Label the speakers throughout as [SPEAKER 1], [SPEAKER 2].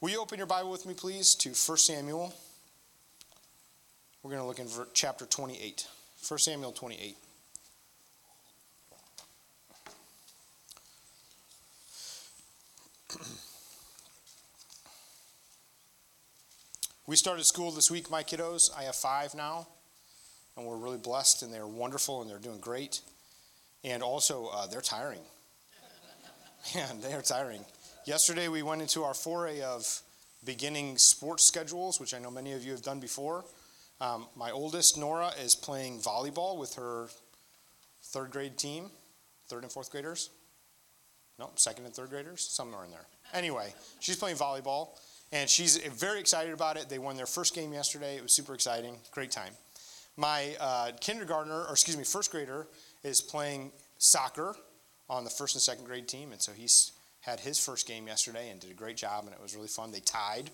[SPEAKER 1] Will you open your Bible with me, please, to 1 Samuel? We're going to look in chapter 28. 1 Samuel 28. we started school this week, my kiddos. I have five now, and we're really blessed, and they're wonderful, and they're doing great. And also, uh, they're tiring. Man, they are tiring. Yesterday, we went into our foray of beginning sports schedules, which I know many of you have done before. Um, my oldest, Nora, is playing volleyball with her third grade team, third and fourth graders. No, second and third graders, somewhere in there. Anyway, she's playing volleyball, and she's very excited about it. They won their first game yesterday. It was super exciting, great time. My uh, kindergartner, or excuse me, first grader, is playing soccer on the first and second grade team, and so he's had his first game yesterday and did a great job, and it was really fun. They tied.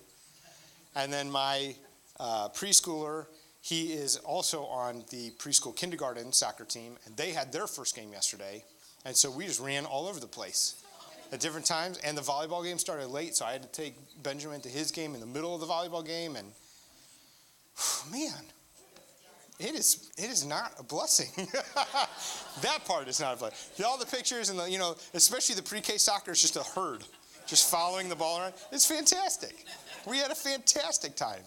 [SPEAKER 1] And then my uh, preschooler, he is also on the preschool kindergarten soccer team, and they had their first game yesterday. And so we just ran all over the place at different times. And the volleyball game started late, so I had to take Benjamin to his game in the middle of the volleyball game. And man, it is it is not a blessing. that part is not a blessing. All the pictures and the you know, especially the pre-K soccer is just a herd, just following the ball around. It's fantastic. We had a fantastic time,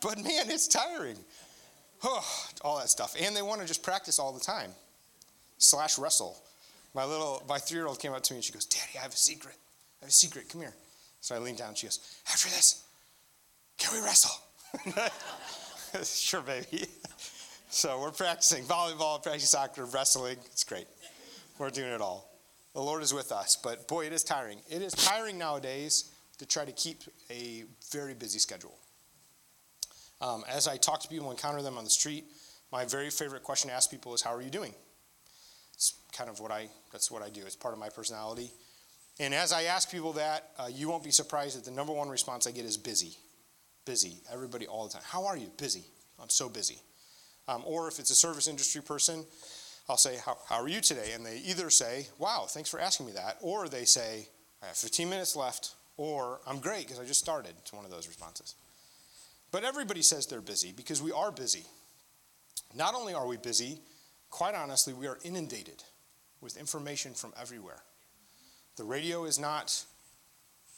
[SPEAKER 1] but man, it's tiring. Oh, all that stuff, and they want to just practice all the time. Slash wrestle. My little my three year old came up to me and she goes, "Daddy, I have a secret. I have a secret. Come here." So I leaned down. and She goes, "After this, can we wrestle?" sure, baby. So we're practicing volleyball, practicing soccer, wrestling. It's great. We're doing it all. The Lord is with us, but boy, it is tiring. It is tiring nowadays to try to keep a very busy schedule. Um, as I talk to people, encounter them on the street, my very favorite question to ask people is, "How are you doing?" It's kind of what I that's what I do. It's part of my personality. And as I ask people that, uh, you won't be surprised that the number one response I get is busy. Busy. Everybody all the time. How are you? Busy. I'm so busy. Um, or if it's a service industry person, I'll say, how, how are you today? And they either say, Wow, thanks for asking me that. Or they say, I have 15 minutes left. Or I'm great because I just started. It's one of those responses. But everybody says they're busy because we are busy. Not only are we busy, quite honestly, we are inundated with information from everywhere. The radio is not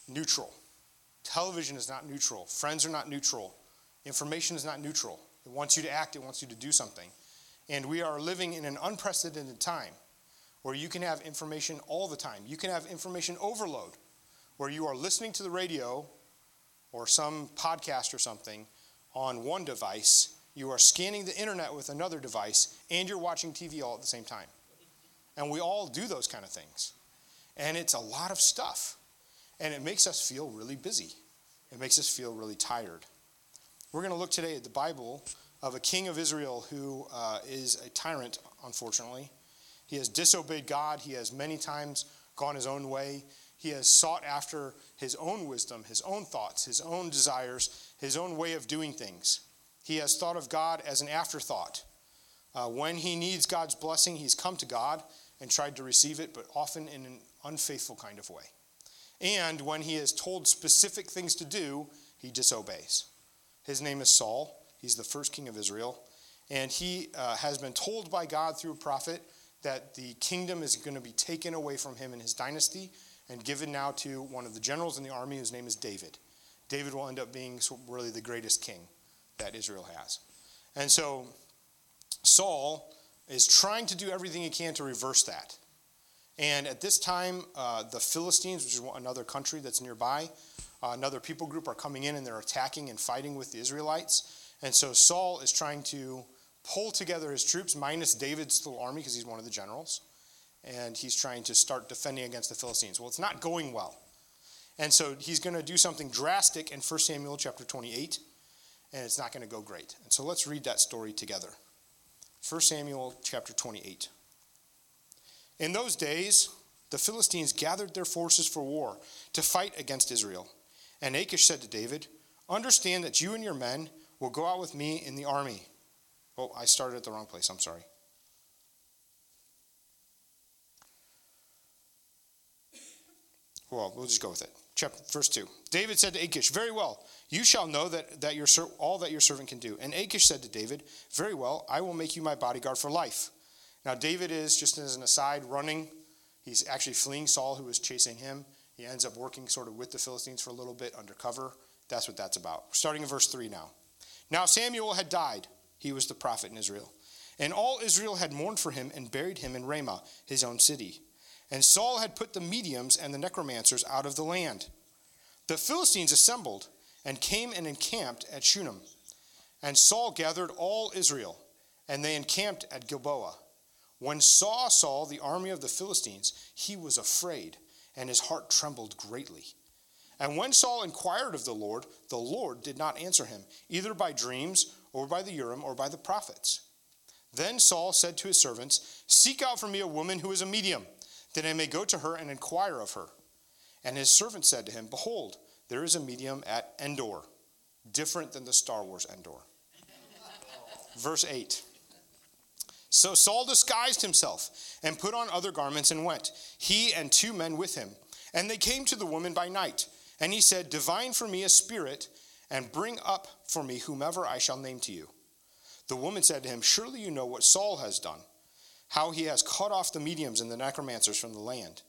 [SPEAKER 1] neutral. Television is not neutral. Friends are not neutral. Information is not neutral. It wants you to act, it wants you to do something. And we are living in an unprecedented time where you can have information all the time. You can have information overload, where you are listening to the radio or some podcast or something on one device, you are scanning the internet with another device, and you're watching TV all at the same time. And we all do those kind of things. And it's a lot of stuff. And it makes us feel really busy. It makes us feel really tired. We're going to look today at the Bible of a king of Israel who uh, is a tyrant, unfortunately. He has disobeyed God. He has many times gone his own way. He has sought after his own wisdom, his own thoughts, his own desires, his own way of doing things. He has thought of God as an afterthought. Uh, when he needs God's blessing, he's come to God and tried to receive it, but often in an unfaithful kind of way. And when he is told specific things to do, he disobeys. His name is Saul. He's the first king of Israel. And he uh, has been told by God through a prophet that the kingdom is going to be taken away from him and his dynasty and given now to one of the generals in the army whose name is David. David will end up being really the greatest king that Israel has. And so Saul is trying to do everything he can to reverse that. And at this time, uh, the Philistines, which is another country that's nearby, uh, another people group are coming in and they're attacking and fighting with the Israelites. And so Saul is trying to pull together his troops, minus David's little army, because he's one of the generals. And he's trying to start defending against the Philistines. Well, it's not going well. And so he's going to do something drastic in 1 Samuel chapter 28, and it's not going to go great. And so let's read that story together. 1 Samuel chapter 28. In those days, the Philistines gathered their forces for war to fight against Israel. And Achish said to David, Understand that you and your men will go out with me in the army. Oh, I started at the wrong place. I'm sorry. Well, we'll just go with it. chapter, verse 2. David said to Achish, Very well, you shall know that, that your, all that your servant can do. And Achish said to David, Very well, I will make you my bodyguard for life. Now, David is, just as an aside, running. He's actually fleeing Saul, who is chasing him. He ends up working sort of with the Philistines for a little bit undercover. That's what that's about. Starting in verse 3 now. Now, Samuel had died. He was the prophet in Israel. And all Israel had mourned for him and buried him in Ramah, his own city. And Saul had put the mediums and the necromancers out of the land. The Philistines assembled and came and encamped at Shunem. And Saul gathered all Israel, and they encamped at Gilboa. When Saul saw the army of the Philistines, he was afraid, and his heart trembled greatly. And when Saul inquired of the Lord, the Lord did not answer him, either by dreams, or by the Urim, or by the prophets. Then Saul said to his servants, Seek out for me a woman who is a medium that I may go to her and inquire of her. And his servant said to him, Behold, there is a medium at Endor, different than the Star Wars Endor. Verse 8. So Saul disguised himself and put on other garments and went, he and two men with him. And they came to the woman by night. And he said, Divine for me a spirit, and bring up for me whomever I shall name to you. The woman said to him, Surely you know what Saul has done how he has cut off the mediums and the necromancers from the land.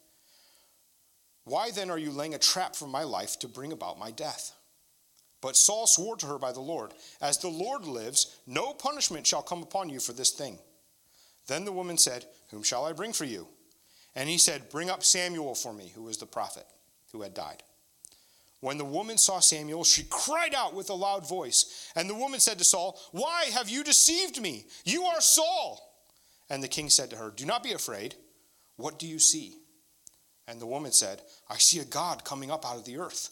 [SPEAKER 1] Why then are you laying a trap for my life to bring about my death? But Saul swore to her by the Lord, As the Lord lives, no punishment shall come upon you for this thing. Then the woman said, Whom shall I bring for you? And he said, Bring up Samuel for me, who was the prophet who had died. When the woman saw Samuel, she cried out with a loud voice. And the woman said to Saul, Why have you deceived me? You are Saul. And the king said to her, Do not be afraid. What do you see? And the woman said, I see a God coming up out of the earth.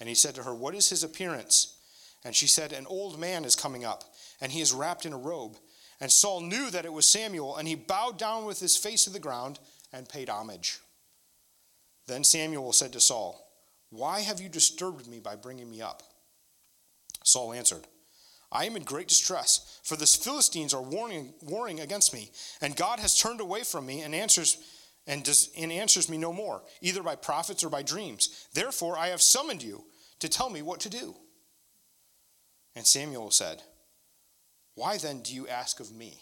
[SPEAKER 1] And he said to her, What is his appearance? And she said, An old man is coming up, and he is wrapped in a robe. And Saul knew that it was Samuel, and he bowed down with his face to the ground and paid homage. Then Samuel said to Saul, Why have you disturbed me by bringing me up? Saul answered, I am in great distress, for the Philistines are warring, warring against me, and God has turned away from me and answers and, does, and answers me no more, either by prophets or by dreams. Therefore I have summoned you to tell me what to do. And Samuel said, Why then do you ask of me,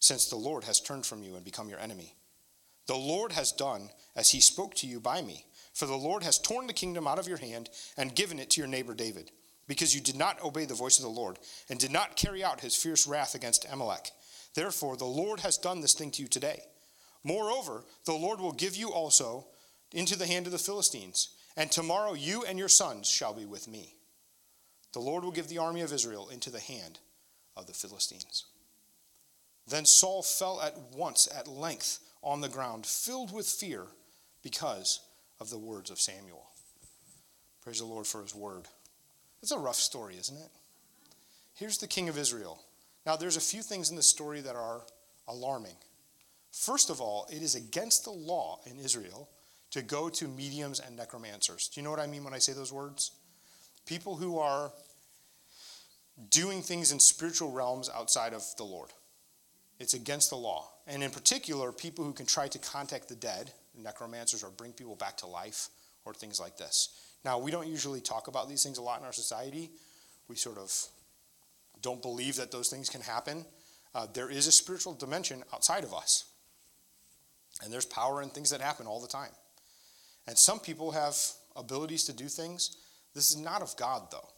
[SPEAKER 1] since the Lord has turned from you and become your enemy? The Lord has done as he spoke to you by me, for the Lord has torn the kingdom out of your hand and given it to your neighbor David because you did not obey the voice of the Lord and did not carry out his fierce wrath against Amalek. Therefore, the Lord has done this thing to you today. Moreover, the Lord will give you also into the hand of the Philistines, and tomorrow you and your sons shall be with me. The Lord will give the army of Israel into the hand of the Philistines. Then Saul fell at once at length on the ground, filled with fear because of the words of Samuel. Praise the Lord for his word. It's a rough story, isn't it? Here's the king of Israel. Now, there's a few things in the story that are alarming. First of all, it is against the law in Israel to go to mediums and necromancers. Do you know what I mean when I say those words? People who are doing things in spiritual realms outside of the Lord. It's against the law. And in particular, people who can try to contact the dead, necromancers, or bring people back to life, or things like this. Now, we don't usually talk about these things a lot in our society. We sort of don't believe that those things can happen. Uh, there is a spiritual dimension outside of us. And there's power in things that happen all the time. And some people have abilities to do things. This is not of God, though.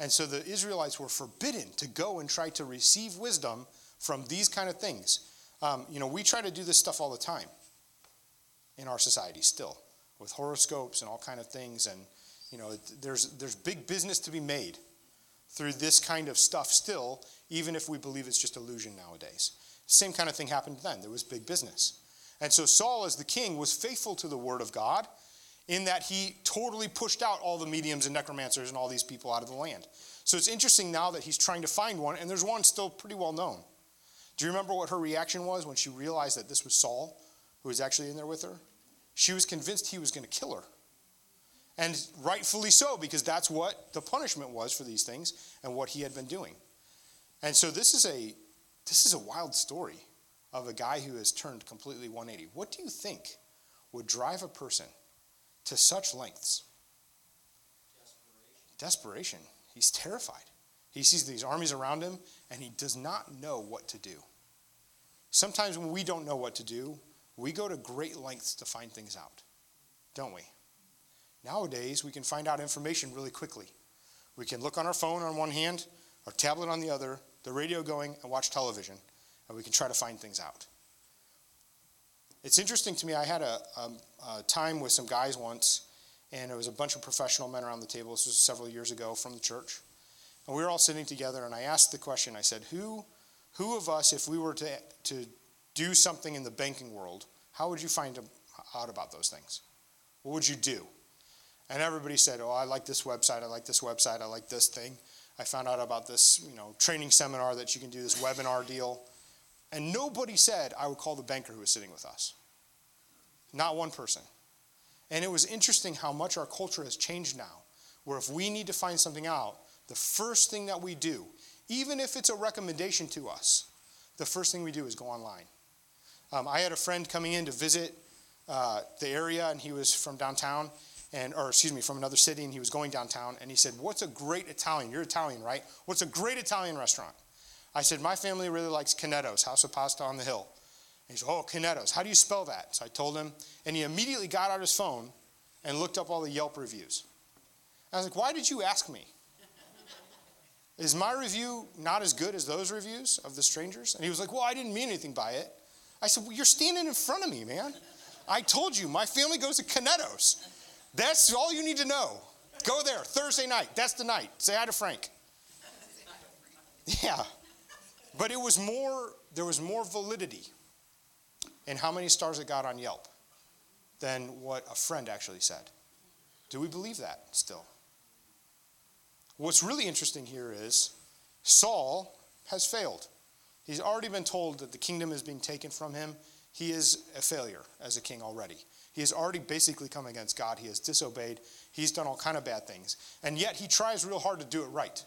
[SPEAKER 1] And so the Israelites were forbidden to go and try to receive wisdom from these kind of things. Um, you know, we try to do this stuff all the time in our society still with horoscopes and all kind of things. And, you know, there's, there's big business to be made through this kind of stuff still, even if we believe it's just illusion nowadays. Same kind of thing happened then. There was big business. And so Saul, as the king, was faithful to the word of God in that he totally pushed out all the mediums and necromancers and all these people out of the land. So it's interesting now that he's trying to find one, and there's one still pretty well known. Do you remember what her reaction was when she realized that this was Saul who was actually in there with her? She was convinced he was going to kill her. And rightfully so, because that's what the punishment was for these things and what he had been doing. And so this is a this is a wild story of a guy who has turned completely 180. What do you think would drive a person to such lengths Desperation. He's terrified. He sees these armies around him and he does not know what to do. Sometimes when we don't know what to do, we go to great lengths to find things out, don't we? Nowadays, we can find out information really quickly. We can look on our phone on one hand, our tablet on the other, the radio going, and watch television, and we can try to find things out. It's interesting to me, I had a, a, a time with some guys once, and it was a bunch of professional men around the table. This was several years ago from the church. And we were all sitting together, and I asked the question I said, Who, who of us, if we were to, to do something in the banking world, how would you find out about those things? What would you do? And everybody said, Oh, I like this website, I like this website, I like this thing. I found out about this, you know, training seminar that you can do this webinar deal. And nobody said I would call the banker who was sitting with us. Not one person. And it was interesting how much our culture has changed now, where if we need to find something out, the first thing that we do, even if it's a recommendation to us, the first thing we do is go online. Um, I had a friend coming in to visit uh, the area, and he was from downtown, and or excuse me, from another city, and he was going downtown, and he said, "What's a great Italian? You're Italian, right? What's a great Italian restaurant?" I said, "My family really likes Cunetto's, House of Pasta on the Hill." And he said, "Oh, Cunetto's. How do you spell that?" So I told him, and he immediately got out his phone and looked up all the Yelp reviews. I was like, "Why did you ask me?" Is my review not as good as those reviews of the strangers? And he was like, Well, I didn't mean anything by it. I said, Well, you're standing in front of me, man. I told you, my family goes to Cunetto's. That's all you need to know. Go there Thursday night. That's the night. Say hi to Frank. Yeah. But it was more, there was more validity in how many stars it got on Yelp than what a friend actually said. Do we believe that still? What's really interesting here is Saul has failed. He's already been told that the kingdom is being taken from him. He is a failure as a king already. He has already basically come against God. He has disobeyed. He's done all kind of bad things. And yet he tries real hard to do it right.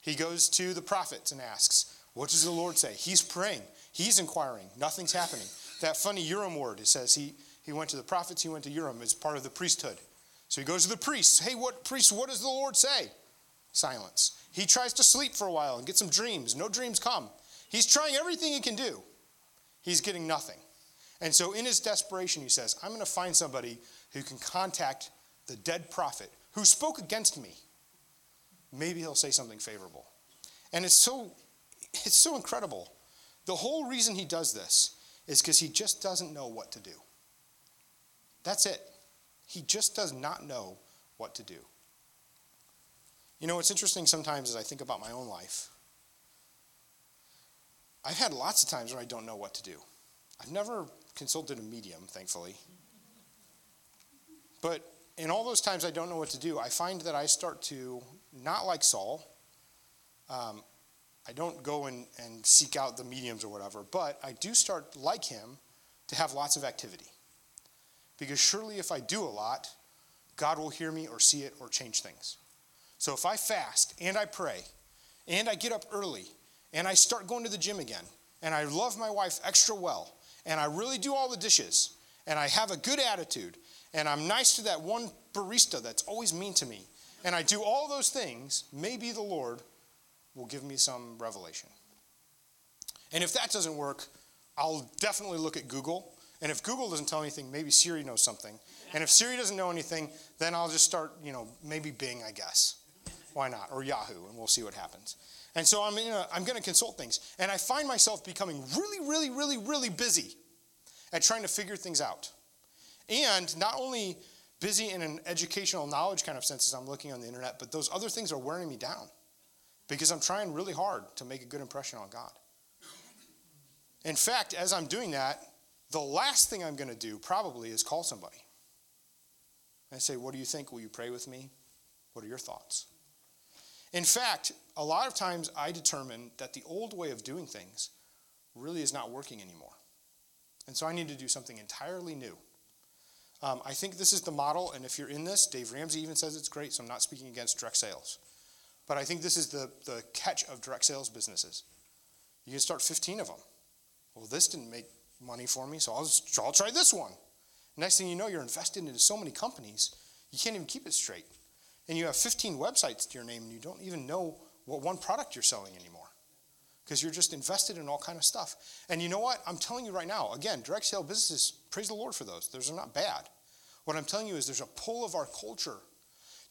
[SPEAKER 1] He goes to the prophets and asks, What does the Lord say? He's praying. He's inquiring. Nothing's happening. That funny Urim word, it says he, he went to the prophets, he went to Urim as part of the priesthood. So he goes to the priests. Hey, what priest, what does the Lord say? Silence. He tries to sleep for a while and get some dreams. No dreams come. He's trying everything he can do. He's getting nothing. And so, in his desperation, he says, I'm going to find somebody who can contact the dead prophet who spoke against me. Maybe he'll say something favorable. And it's so, it's so incredible. The whole reason he does this is because he just doesn't know what to do. That's it. He just does not know what to do. You know, what's interesting sometimes as I think about my own life. I've had lots of times where I don't know what to do. I've never consulted a medium, thankfully. But in all those times I don't know what to do, I find that I start to, not like Saul, um, I don't go and, and seek out the mediums or whatever, but I do start, like him, to have lots of activity. Because surely if I do a lot, God will hear me or see it or change things. So if I fast and I pray and I get up early and I start going to the gym again and I love my wife extra well and I really do all the dishes and I have a good attitude and I'm nice to that one barista that's always mean to me and I do all those things, maybe the Lord will give me some revelation. And if that doesn't work, I'll definitely look at Google. And if Google doesn't tell anything, maybe Siri knows something. And if Siri doesn't know anything, then I'll just start, you know, maybe Bing, I guess. Why not? Or Yahoo, and we'll see what happens. And so I'm, I'm going to consult things. And I find myself becoming really, really, really, really busy at trying to figure things out. And not only busy in an educational knowledge kind of sense as I'm looking on the internet, but those other things are wearing me down because I'm trying really hard to make a good impression on God. In fact, as I'm doing that, the last thing I'm going to do probably is call somebody and say, What do you think? Will you pray with me? What are your thoughts? In fact, a lot of times I determine that the old way of doing things really is not working anymore. And so I need to do something entirely new. Um, I think this is the model, and if you're in this, Dave Ramsey even says it's great, so I'm not speaking against direct sales. But I think this is the, the catch of direct sales businesses. You can start 15 of them. Well, this didn't make money for me, so I'll, just, I'll try this one. Next thing you know, you're invested into so many companies, you can't even keep it straight. and you have 15 websites to your name and you don't even know what one product you're selling anymore because you're just invested in all kind of stuff. And you know what? I'm telling you right now, again, direct sale businesses, praise the Lord for those. Those are not bad. What I'm telling you is there's a pull of our culture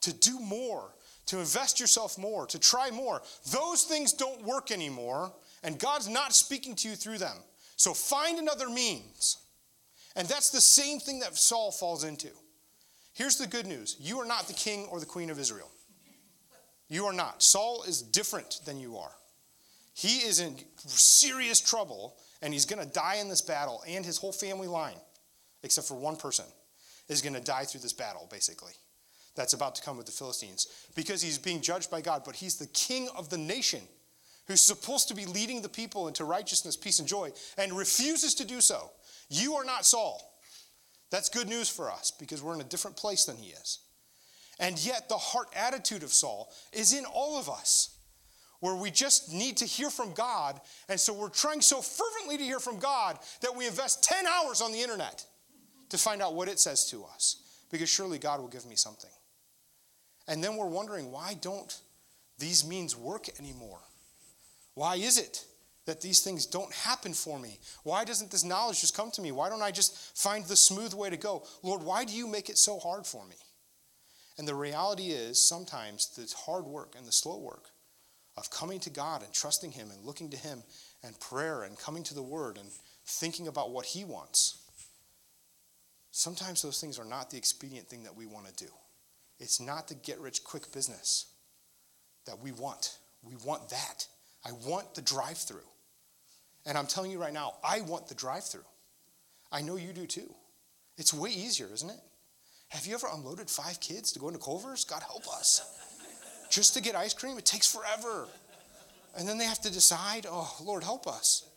[SPEAKER 1] to do more, to invest yourself more, to try more. Those things don't work anymore, and God's not speaking to you through them. So find another means. And that's the same thing that Saul falls into. Here's the good news you are not the king or the queen of Israel. You are not. Saul is different than you are. He is in serious trouble, and he's going to die in this battle, and his whole family line, except for one person, is going to die through this battle, basically. That's about to come with the Philistines because he's being judged by God, but he's the king of the nation who's supposed to be leading the people into righteousness, peace, and joy, and refuses to do so. You are not Saul. That's good news for us because we're in a different place than he is. And yet, the heart attitude of Saul is in all of us, where we just need to hear from God. And so we're trying so fervently to hear from God that we invest 10 hours on the internet to find out what it says to us, because surely God will give me something. And then we're wondering why don't these means work anymore? Why is it that these things don't happen for me? Why doesn't this knowledge just come to me? Why don't I just find the smooth way to go? Lord, why do you make it so hard for me? And the reality is sometimes the hard work and the slow work of coming to God and trusting Him and looking to Him and prayer and coming to the Word and thinking about what He wants. Sometimes those things are not the expedient thing that we want to do. It's not the get rich quick business that we want. We want that. I want the drive through. And I'm telling you right now, I want the drive through. I know you do too. It's way easier, isn't it? Have you ever unloaded five kids to go into Culver's? God help us. Just to get ice cream, it takes forever. And then they have to decide, oh, Lord, help us.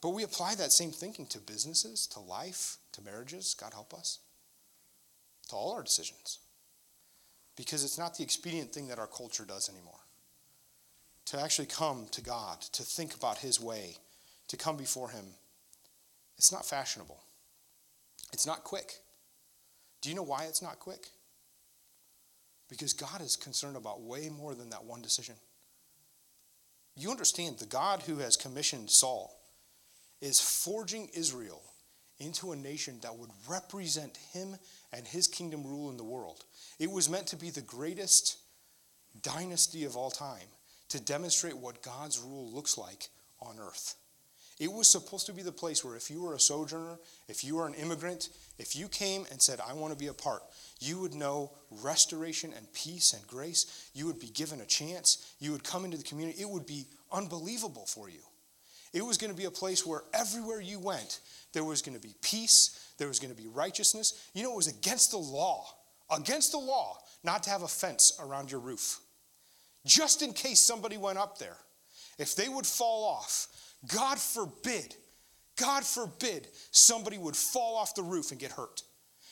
[SPEAKER 1] But we apply that same thinking to businesses, to life, to marriages. God help us. To all our decisions. Because it's not the expedient thing that our culture does anymore to actually come to God, to think about His way, to come before Him, it's not fashionable. It's not quick. Do you know why it's not quick? Because God is concerned about way more than that one decision. You understand, the God who has commissioned Saul is forging Israel into a nation that would represent him and his kingdom rule in the world. It was meant to be the greatest dynasty of all time to demonstrate what God's rule looks like on earth. It was supposed to be the place where if you were a sojourner, if you were an immigrant, if you came and said, I want to be a part, you would know restoration and peace and grace. You would be given a chance. You would come into the community. It would be unbelievable for you. It was going to be a place where everywhere you went, there was going to be peace, there was going to be righteousness. You know, it was against the law, against the law, not to have a fence around your roof just in case somebody went up there. If they would fall off, God forbid, God forbid somebody would fall off the roof and get hurt.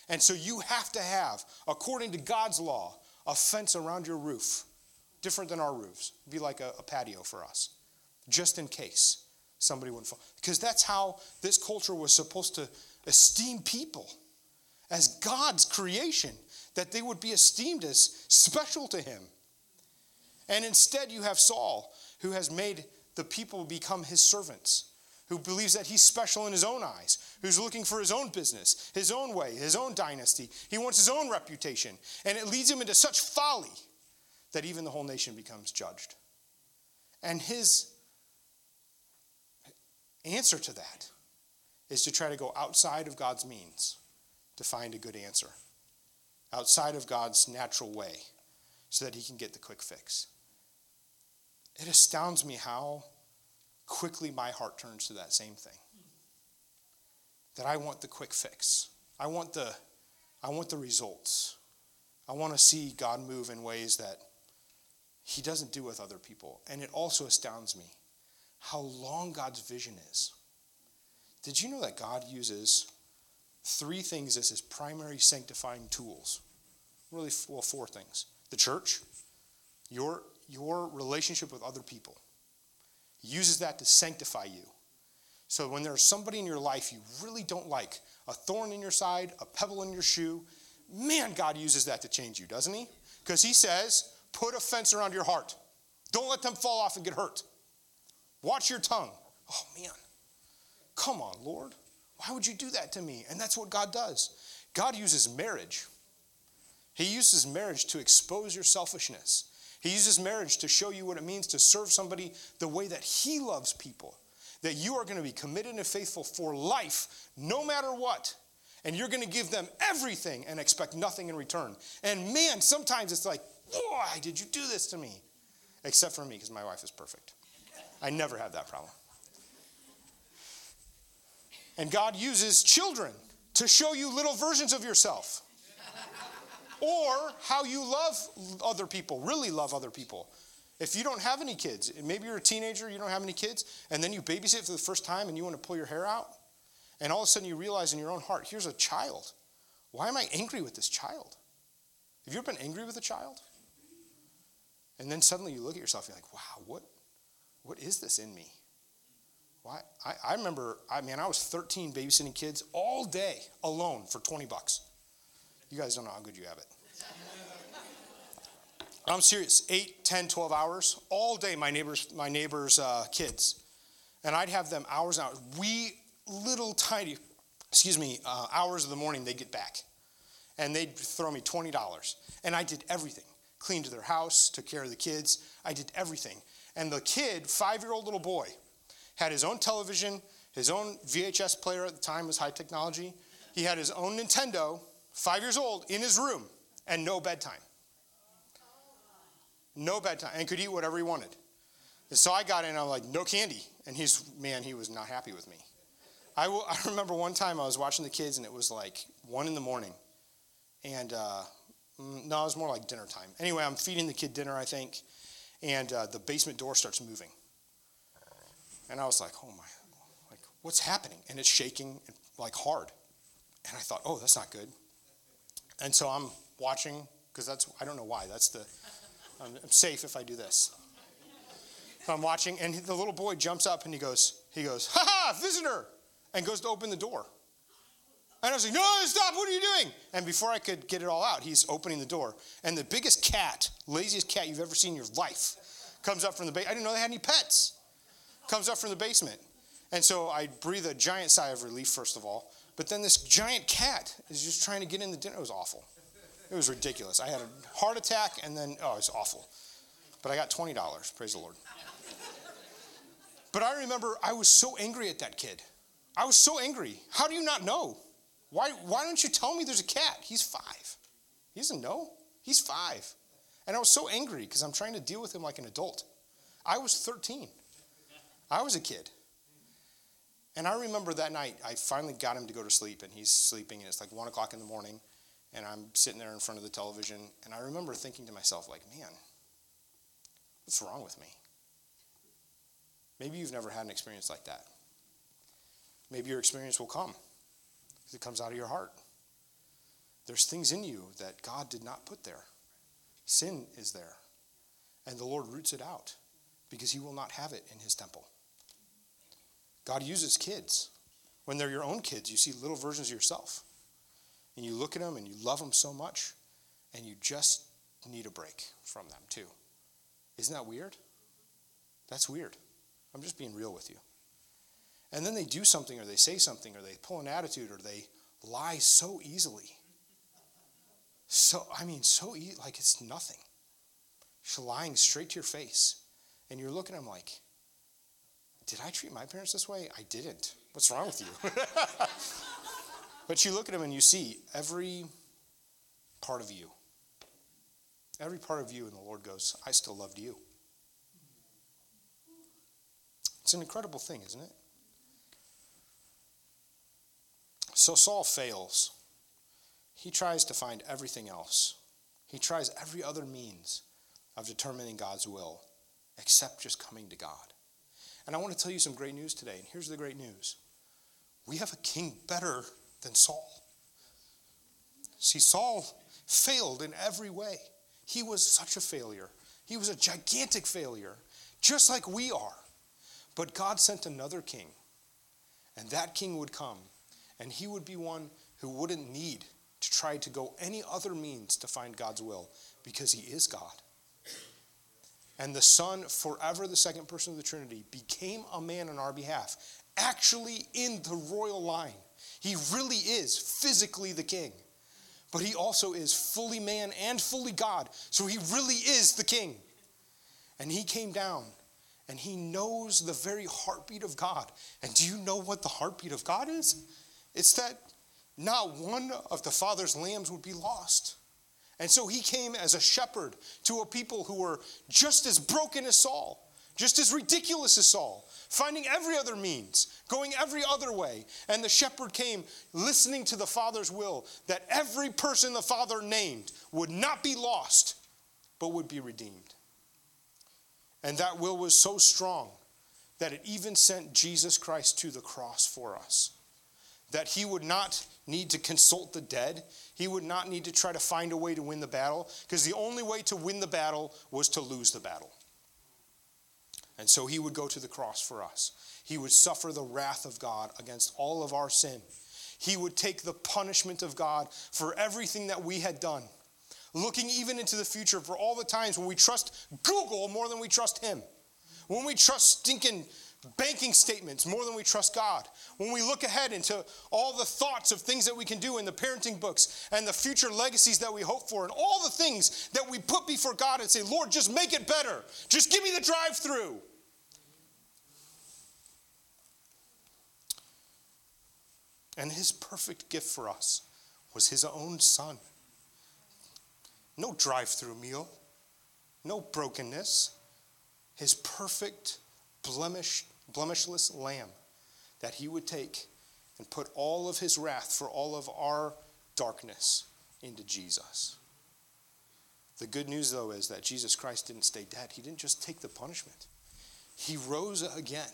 [SPEAKER 1] And so you have to have, according to God's law, a fence around your roof, different than our roofs. It'd be like a, a patio for us, just in case somebody would fall. Because that's how this culture was supposed to esteem people as God's creation, that they would be esteemed as special to Him. And instead, you have Saul, who has made the people become his servants, who believes that he's special in his own eyes, who's looking for his own business, his own way, his own dynasty. He wants his own reputation. And it leads him into such folly that even the whole nation becomes judged. And his answer to that is to try to go outside of God's means to find a good answer, outside of God's natural way, so that he can get the quick fix. It astounds me how quickly my heart turns to that same thing. That I want the quick fix. I want the, I want the results. I want to see God move in ways that He doesn't do with other people. And it also astounds me how long God's vision is. Did you know that God uses three things as His primary sanctifying tools? Really, well, four things the church, your your relationship with other people. He uses that to sanctify you. So when there's somebody in your life you really don't like, a thorn in your side, a pebble in your shoe, Man, God uses that to change you, doesn't He? Because He says, put a fence around your heart. Don't let them fall off and get hurt. Watch your tongue. Oh, man. Come on, Lord. Why would you do that to me? And that's what God does. God uses marriage. He uses marriage to expose your selfishness. He uses marriage to show you what it means to serve somebody the way that He loves people. That you are going to be committed and faithful for life, no matter what. And you're going to give them everything and expect nothing in return. And man, sometimes it's like, why did you do this to me? Except for me, because my wife is perfect. I never have that problem. And God uses children to show you little versions of yourself. or how you love other people, really love other people. If you don't have any kids, maybe you're a teenager, you don't have any kids, and then you babysit for the first time and you want to pull your hair out, and all of a sudden you realize in your own heart, here's a child. Why am I angry with this child? Have you ever been angry with a child? And then suddenly you look at yourself, and you're like, wow, what, what is this in me? Why? I, I remember, I mean, I was 13 babysitting kids all day alone for 20 bucks. You guys don't know how good you have it. I'm serious, 8, 10, 12 hours, all day, my neighbors, my neighbors' uh, kids. And I'd have them hours and hours. We little tiny, excuse me, uh, hours of the morning, they'd get back. And they'd throw me $20. And I did everything cleaned their house, took care of the kids. I did everything. And the kid, five year old little boy, had his own television, his own VHS player at the time was high technology. He had his own Nintendo, five years old, in his room, and no bedtime. No bedtime, and could eat whatever he wanted. And so I got in, I'm like, no candy. And he's, man, he was not happy with me. I, will, I remember one time I was watching the kids, and it was like one in the morning. And uh, mm, no, it was more like dinner time. Anyway, I'm feeding the kid dinner, I think, and uh, the basement door starts moving. And I was like, oh my, like, what's happening? And it's shaking like hard. And I thought, oh, that's not good. And so I'm watching, because that's, I don't know why, that's the, I'm, I'm safe if I do this. So I'm watching, and the little boy jumps up and he goes, he goes, ha ha, visitor, and goes to open the door. And I was like, no, stop, what are you doing? And before I could get it all out, he's opening the door. And the biggest cat, laziest cat you've ever seen in your life, comes up from the basement. I didn't know they had any pets comes up from the basement. And so I breathe a giant sigh of relief, first of all. But then this giant cat is just trying to get in the dinner. It was awful. It was ridiculous. I had a heart attack, and then, oh, it was awful. But I got $20. Praise the Lord. But I remember I was so angry at that kid. I was so angry. How do you not know? Why, why don't you tell me there's a cat? He's five. He doesn't know. He's five. And I was so angry because I'm trying to deal with him like an adult. I was 13. I was a kid. And I remember that night, I finally got him to go to sleep, and he's sleeping, and it's like one o'clock in the morning, and I'm sitting there in front of the television, and I remember thinking to myself, like, man, what's wrong with me? Maybe you've never had an experience like that. Maybe your experience will come it comes out of your heart. There's things in you that God did not put there. Sin is there, and the Lord roots it out because He will not have it in His temple. God uses kids. When they're your own kids, you see little versions of yourself. And you look at them and you love them so much, and you just need a break from them too. Isn't that weird? That's weird. I'm just being real with you. And then they do something, or they say something, or they pull an attitude, or they lie so easily. So, I mean, so easy, like it's nothing. She's lying straight to your face. And you're looking at them like, did I treat my parents this way? I didn't. What's wrong with you? but you look at them and you see every part of you. Every part of you, and the Lord goes, I still loved you. It's an incredible thing, isn't it? So Saul fails. He tries to find everything else. He tries every other means of determining God's will except just coming to God. And I want to tell you some great news today. And here's the great news we have a king better than Saul. See, Saul failed in every way. He was such a failure. He was a gigantic failure, just like we are. But God sent another king, and that king would come, and he would be one who wouldn't need to try to go any other means to find God's will because he is God. And the Son, forever the second person of the Trinity, became a man on our behalf, actually in the royal line. He really is physically the king, but he also is fully man and fully God. So he really is the king. And he came down and he knows the very heartbeat of God. And do you know what the heartbeat of God is? It's that not one of the Father's lambs would be lost. And so he came as a shepherd to a people who were just as broken as Saul, just as ridiculous as Saul, finding every other means, going every other way. And the shepherd came listening to the Father's will that every person the Father named would not be lost, but would be redeemed. And that will was so strong that it even sent Jesus Christ to the cross for us that he would not need to consult the dead. He would not need to try to find a way to win the battle, because the only way to win the battle was to lose the battle. And so he would go to the cross for us. He would suffer the wrath of God against all of our sin. He would take the punishment of God for everything that we had done. Looking even into the future for all the times when we trust Google more than we trust Him. When we trust stinking banking statements more than we trust God. When we look ahead into all the thoughts of things that we can do in the parenting books and the future legacies that we hope for, and all the things that we put before God and say, Lord, just make it better. Just give me the drive through. And his perfect gift for us was his own son. No drive through meal, no brokenness. His perfect, blemished blemishless lamb that he would take and put all of his wrath for all of our darkness into Jesus. The good news, though, is that Jesus Christ didn't stay dead. He didn't just take the punishment, he rose again.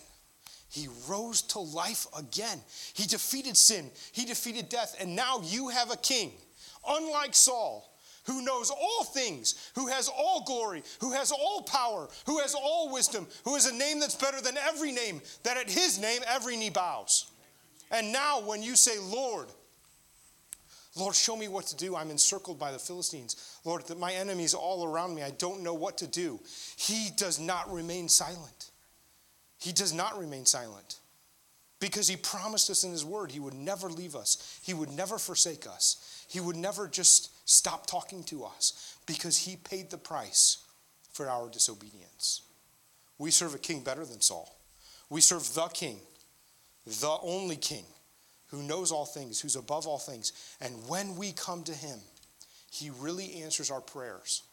[SPEAKER 1] He rose to life again. He defeated sin, he defeated death, and now you have a king. Unlike Saul, who knows all things, who has all glory, who has all power, who has all wisdom, who has a name that's better than every name, that at his name every knee bows. And now, when you say, Lord, Lord, show me what to do. I'm encircled by the Philistines. Lord, that my enemies all around me. I don't know what to do. He does not remain silent. He does not remain silent because he promised us in his word he would never leave us, he would never forsake us, he would never just stop talking to us because he paid the price for our disobedience. We serve a king better than Saul. We serve the king, the only king who knows all things, who's above all things. And when we come to him, he really answers our prayers.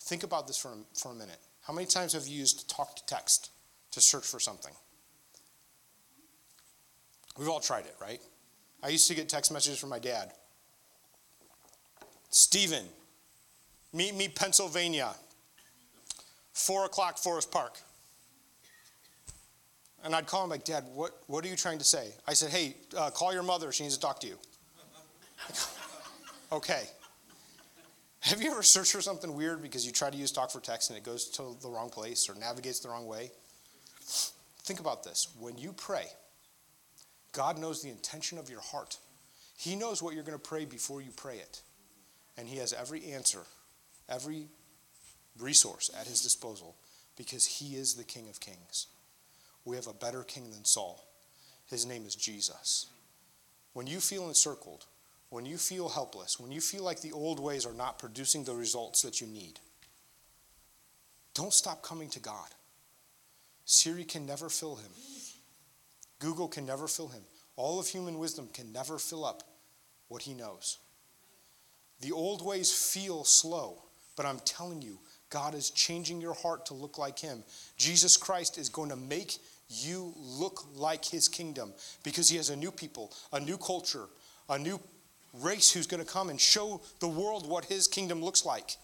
[SPEAKER 1] Think about this for a, for a minute. How many times have you used talk to text to search for something? We've all tried it, right? I used to get text messages from my dad Steven, meet me Pennsylvania, 4 o'clock, Forest Park. And I'd call him like, Dad, what, what are you trying to say? I said, hey, uh, call your mother. She needs to talk to you. okay. Have you ever searched for something weird because you try to use talk for text and it goes to the wrong place or navigates the wrong way? Think about this. When you pray, God knows the intention of your heart. He knows what you're going to pray before you pray it and he has every answer, every resource at his disposal because he is the King of Kings. We have a better king than Saul. His name is Jesus. When you feel encircled, when you feel helpless, when you feel like the old ways are not producing the results that you need, don't stop coming to God. Siri can never fill him. Google can never fill him. All of human wisdom can never fill up what he knows. The old ways feel slow, but I'm telling you, God is changing your heart to look like Him. Jesus Christ is going to make you look like His kingdom because He has a new people, a new culture, a new race who's going to come and show the world what His kingdom looks like.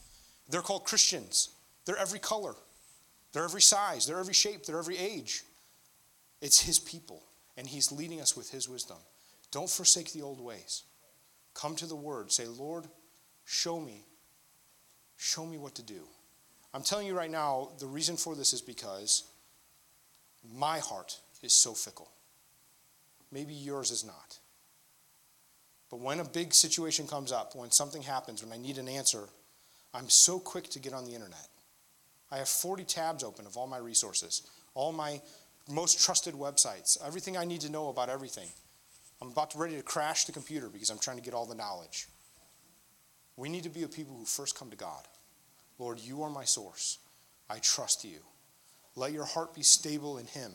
[SPEAKER 1] They're called Christians. They're every color, they're every size, they're every shape, they're every age. It's His people, and He's leading us with His wisdom. Don't forsake the old ways. Come to the Word. Say, Lord, Show me. Show me what to do. I'm telling you right now, the reason for this is because my heart is so fickle. Maybe yours is not. But when a big situation comes up, when something happens, when I need an answer, I'm so quick to get on the internet. I have 40 tabs open of all my resources, all my most trusted websites, everything I need to know about everything. I'm about to ready to crash the computer because I'm trying to get all the knowledge. We need to be a people who first come to God. Lord, you are my source. I trust you. Let your heart be stable in him.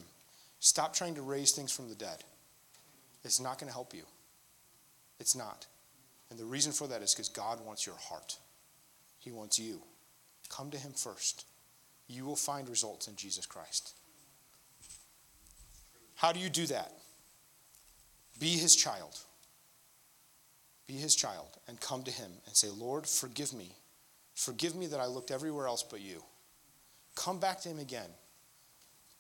[SPEAKER 1] Stop trying to raise things from the dead. It's not going to help you. It's not. And the reason for that is because God wants your heart. He wants you. Come to him first. You will find results in Jesus Christ. How do you do that? Be his child. Be his child and come to him and say, Lord, forgive me. Forgive me that I looked everywhere else but you. Come back to him again.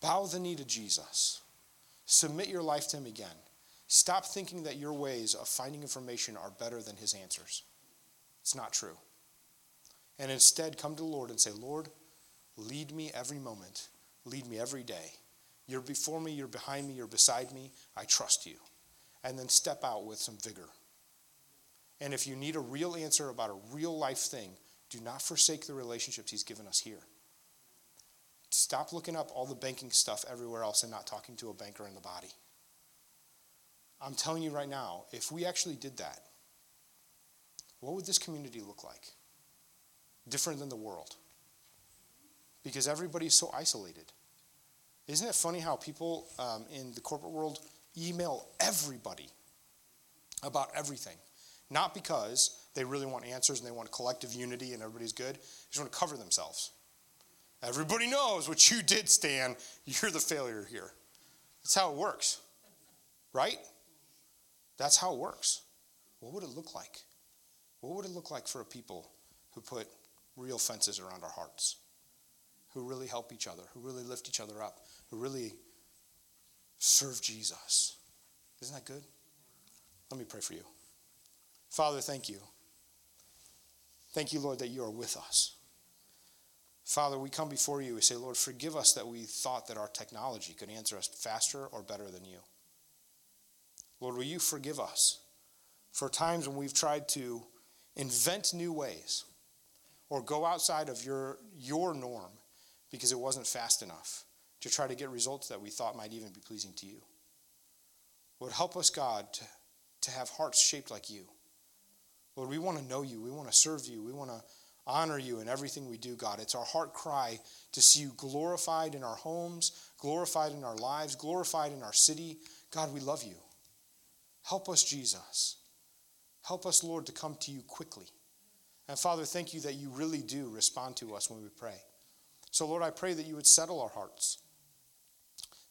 [SPEAKER 1] Bow the knee to Jesus. Submit your life to him again. Stop thinking that your ways of finding information are better than his answers. It's not true. And instead, come to the Lord and say, Lord, lead me every moment, lead me every day. You're before me, you're behind me, you're beside me. I trust you. And then step out with some vigor. And if you need a real answer about a real life thing, do not forsake the relationships He's given us here. Stop looking up all the banking stuff everywhere else and not talking to a banker in the body. I'm telling you right now, if we actually did that, what would this community look like? Different than the world. Because everybody's so isolated. Isn't it funny how people um, in the corporate world email everybody about everything? Not because they really want answers and they want collective unity and everybody's good, they just want to cover themselves. Everybody knows what you did, Stan. You're the failure here. That's how it works, right? That's how it works. What would it look like? What would it look like for a people who put real fences around our hearts? who really help each other, who really lift each other up, who really serve Jesus. Isn't that good? Let me pray for you. Father, thank you. Thank you, Lord, that you are with us. Father, we come before you. We say, Lord, forgive us that we thought that our technology could answer us faster or better than you. Lord, will you forgive us for times when we've tried to invent new ways or go outside of your, your norm because it wasn't fast enough to try to get results that we thought might even be pleasing to you. Lord, help us, God, to, to have hearts shaped like you. Lord, we want to know you. We want to serve you. We want to honor you in everything we do, God. It's our heart cry to see you glorified in our homes, glorified in our lives, glorified in our city. God, we love you. Help us, Jesus. Help us, Lord, to come to you quickly. And Father, thank you that you really do respond to us when we pray. So, Lord, I pray that you would settle our hearts,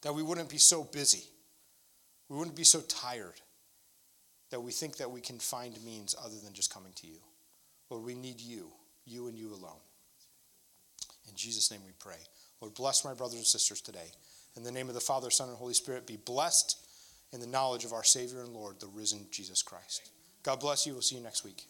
[SPEAKER 1] that we wouldn't be so busy, we wouldn't be so tired, that we think that we can find means other than just coming to you. Lord, we need you, you and you alone. In Jesus' name we pray. Lord, bless my brothers and sisters today. In the name of the Father, Son, and Holy Spirit, be blessed in the knowledge of our Savior and Lord, the risen Jesus Christ. God bless you. We'll see you next week.